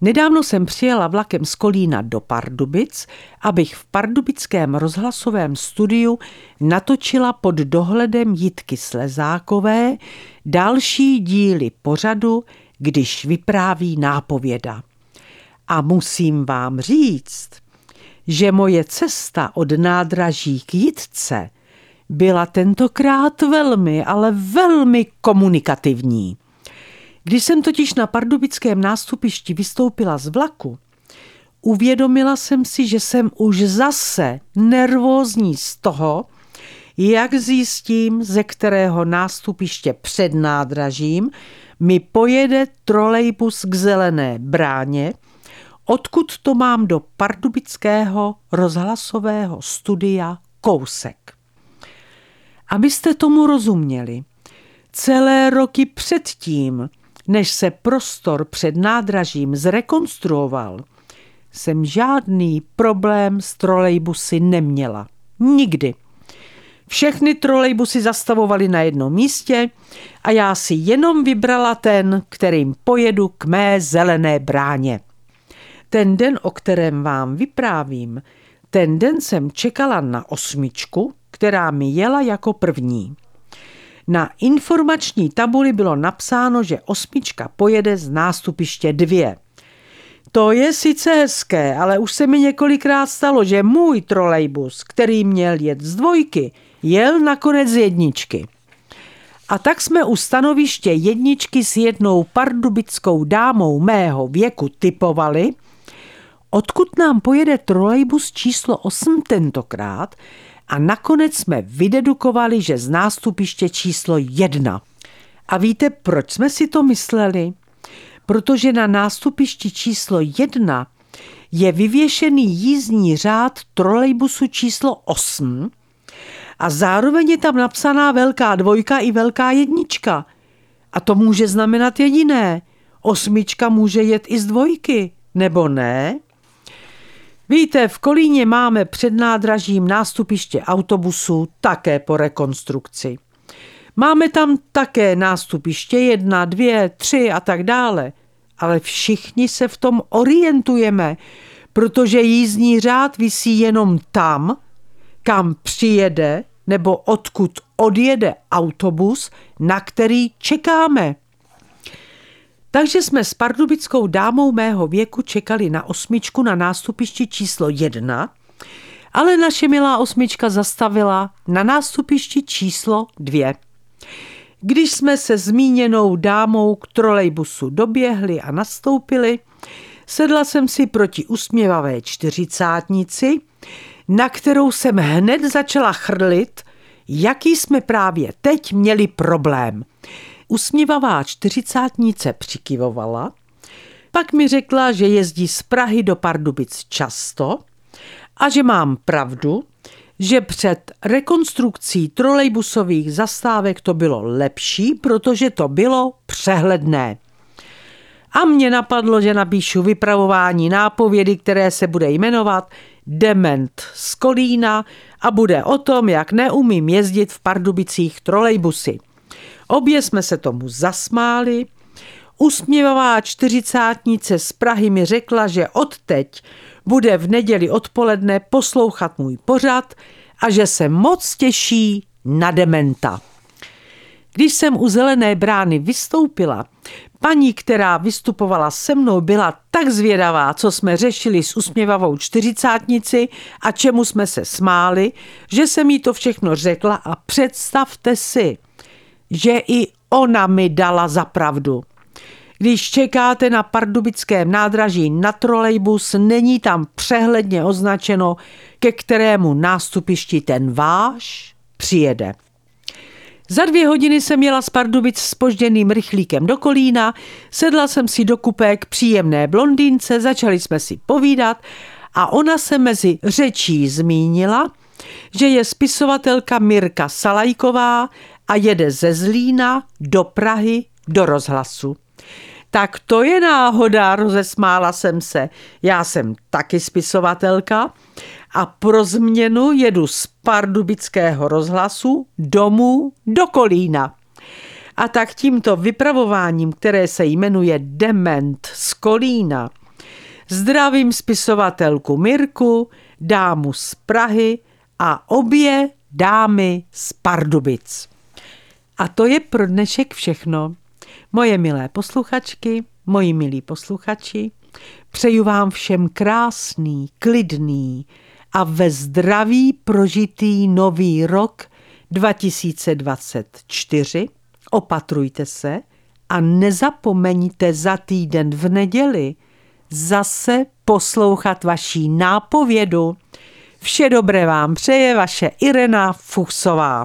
Nedávno jsem přijela vlakem z Kolína do Pardubic, abych v pardubickém rozhlasovém studiu natočila pod dohledem Jitky Slezákové další díly pořadu, když vypráví nápověda. A musím vám říct, že moje cesta od nádraží k Jitce byla tentokrát velmi, ale velmi komunikativní. Když jsem totiž na pardubickém nástupišti vystoupila z vlaku, uvědomila jsem si, že jsem už zase nervózní z toho, jak zjistím, ze kterého nástupiště před nádražím mi pojede trolejbus k zelené bráně, odkud to mám do pardubického rozhlasového studia kousek. Abyste tomu rozuměli, celé roky předtím než se prostor před nádražím zrekonstruoval, jsem žádný problém s trolejbusy neměla. Nikdy. Všechny trolejbusy zastavovaly na jednom místě a já si jenom vybrala ten, kterým pojedu k mé zelené bráně. Ten den, o kterém vám vyprávím, ten den jsem čekala na osmičku, která mi jela jako první. Na informační tabuli bylo napsáno, že osmička pojede z nástupiště dvě. To je sice hezké, ale už se mi několikrát stalo, že můj trolejbus, který měl jet z dvojky, jel nakonec z jedničky. A tak jsme u stanoviště jedničky s jednou pardubickou dámou mého věku typovali, odkud nám pojede trolejbus číslo 8 tentokrát, a nakonec jsme vydedukovali, že z nástupiště číslo jedna. A víte, proč jsme si to mysleli? Protože na nástupišti číslo jedna je vyvěšený jízdní řád trolejbusu číslo 8 a zároveň je tam napsaná velká dvojka i velká jednička. A to může znamenat jediné. Osmička může jet i z dvojky, nebo ne? Víte, v Kolíně máme před nádražím nástupiště autobusu také po rekonstrukci. Máme tam také nástupiště jedna, dvě, tři a tak dále. Ale všichni se v tom orientujeme, protože jízdní řád visí jenom tam, kam přijede nebo odkud odjede autobus, na který čekáme. Takže jsme s pardubickou dámou mého věku čekali na osmičku na nástupišti číslo jedna, ale naše milá osmička zastavila na nástupišti číslo dvě. Když jsme se zmíněnou dámou k trolejbusu doběhli a nastoupili, sedla jsem si proti usměvavé čtyřicátnici, na kterou jsem hned začala chrlit, jaký jsme právě teď měli problém – Usměvavá čtyřicátnice přikivovala, pak mi řekla, že jezdí z Prahy do Pardubic často a že mám pravdu, že před rekonstrukcí trolejbusových zastávek to bylo lepší, protože to bylo přehledné. A mě napadlo, že napíšu vypravování nápovědy, které se bude jmenovat Dement z Kolína a bude o tom, jak neumím jezdit v Pardubicích trolejbusy. Obě jsme se tomu zasmáli. Usměvavá čtyřicátnice z Prahy mi řekla, že odteď bude v neděli odpoledne poslouchat můj pořad a že se moc těší na dementa. Když jsem u zelené brány vystoupila, paní, která vystupovala se mnou, byla tak zvědavá, co jsme řešili s usměvavou čtyřicátnici a čemu jsme se smáli, že jsem jí to všechno řekla a představte si – že i ona mi dala za pravdu. Když čekáte na pardubickém nádraží na trolejbus, není tam přehledně označeno, ke kterému nástupišti ten váš přijede. Za dvě hodiny jsem jela z Pardubic s požděným rychlíkem do Kolína, sedla jsem si do kupé k příjemné blondýnce, začali jsme si povídat a ona se mezi řečí zmínila, že je spisovatelka Mirka Salajková a jede ze Zlína do Prahy do rozhlasu. Tak to je náhoda, rozesmála jsem se. Já jsem taky spisovatelka a pro změnu jedu z pardubického rozhlasu domů do Kolína. A tak tímto vypravováním, které se jmenuje Dement z Kolína, zdravím spisovatelku Mirku, dámu z Prahy a obě dámy z Pardubic. A to je pro dnešek všechno. Moje milé posluchačky, moji milí posluchači, přeju vám všem krásný, klidný a ve zdraví prožitý nový rok 2024. Opatrujte se a nezapomeňte za týden v neděli zase poslouchat vaší nápovědu. Vše dobré vám přeje vaše Irena Fuchsová.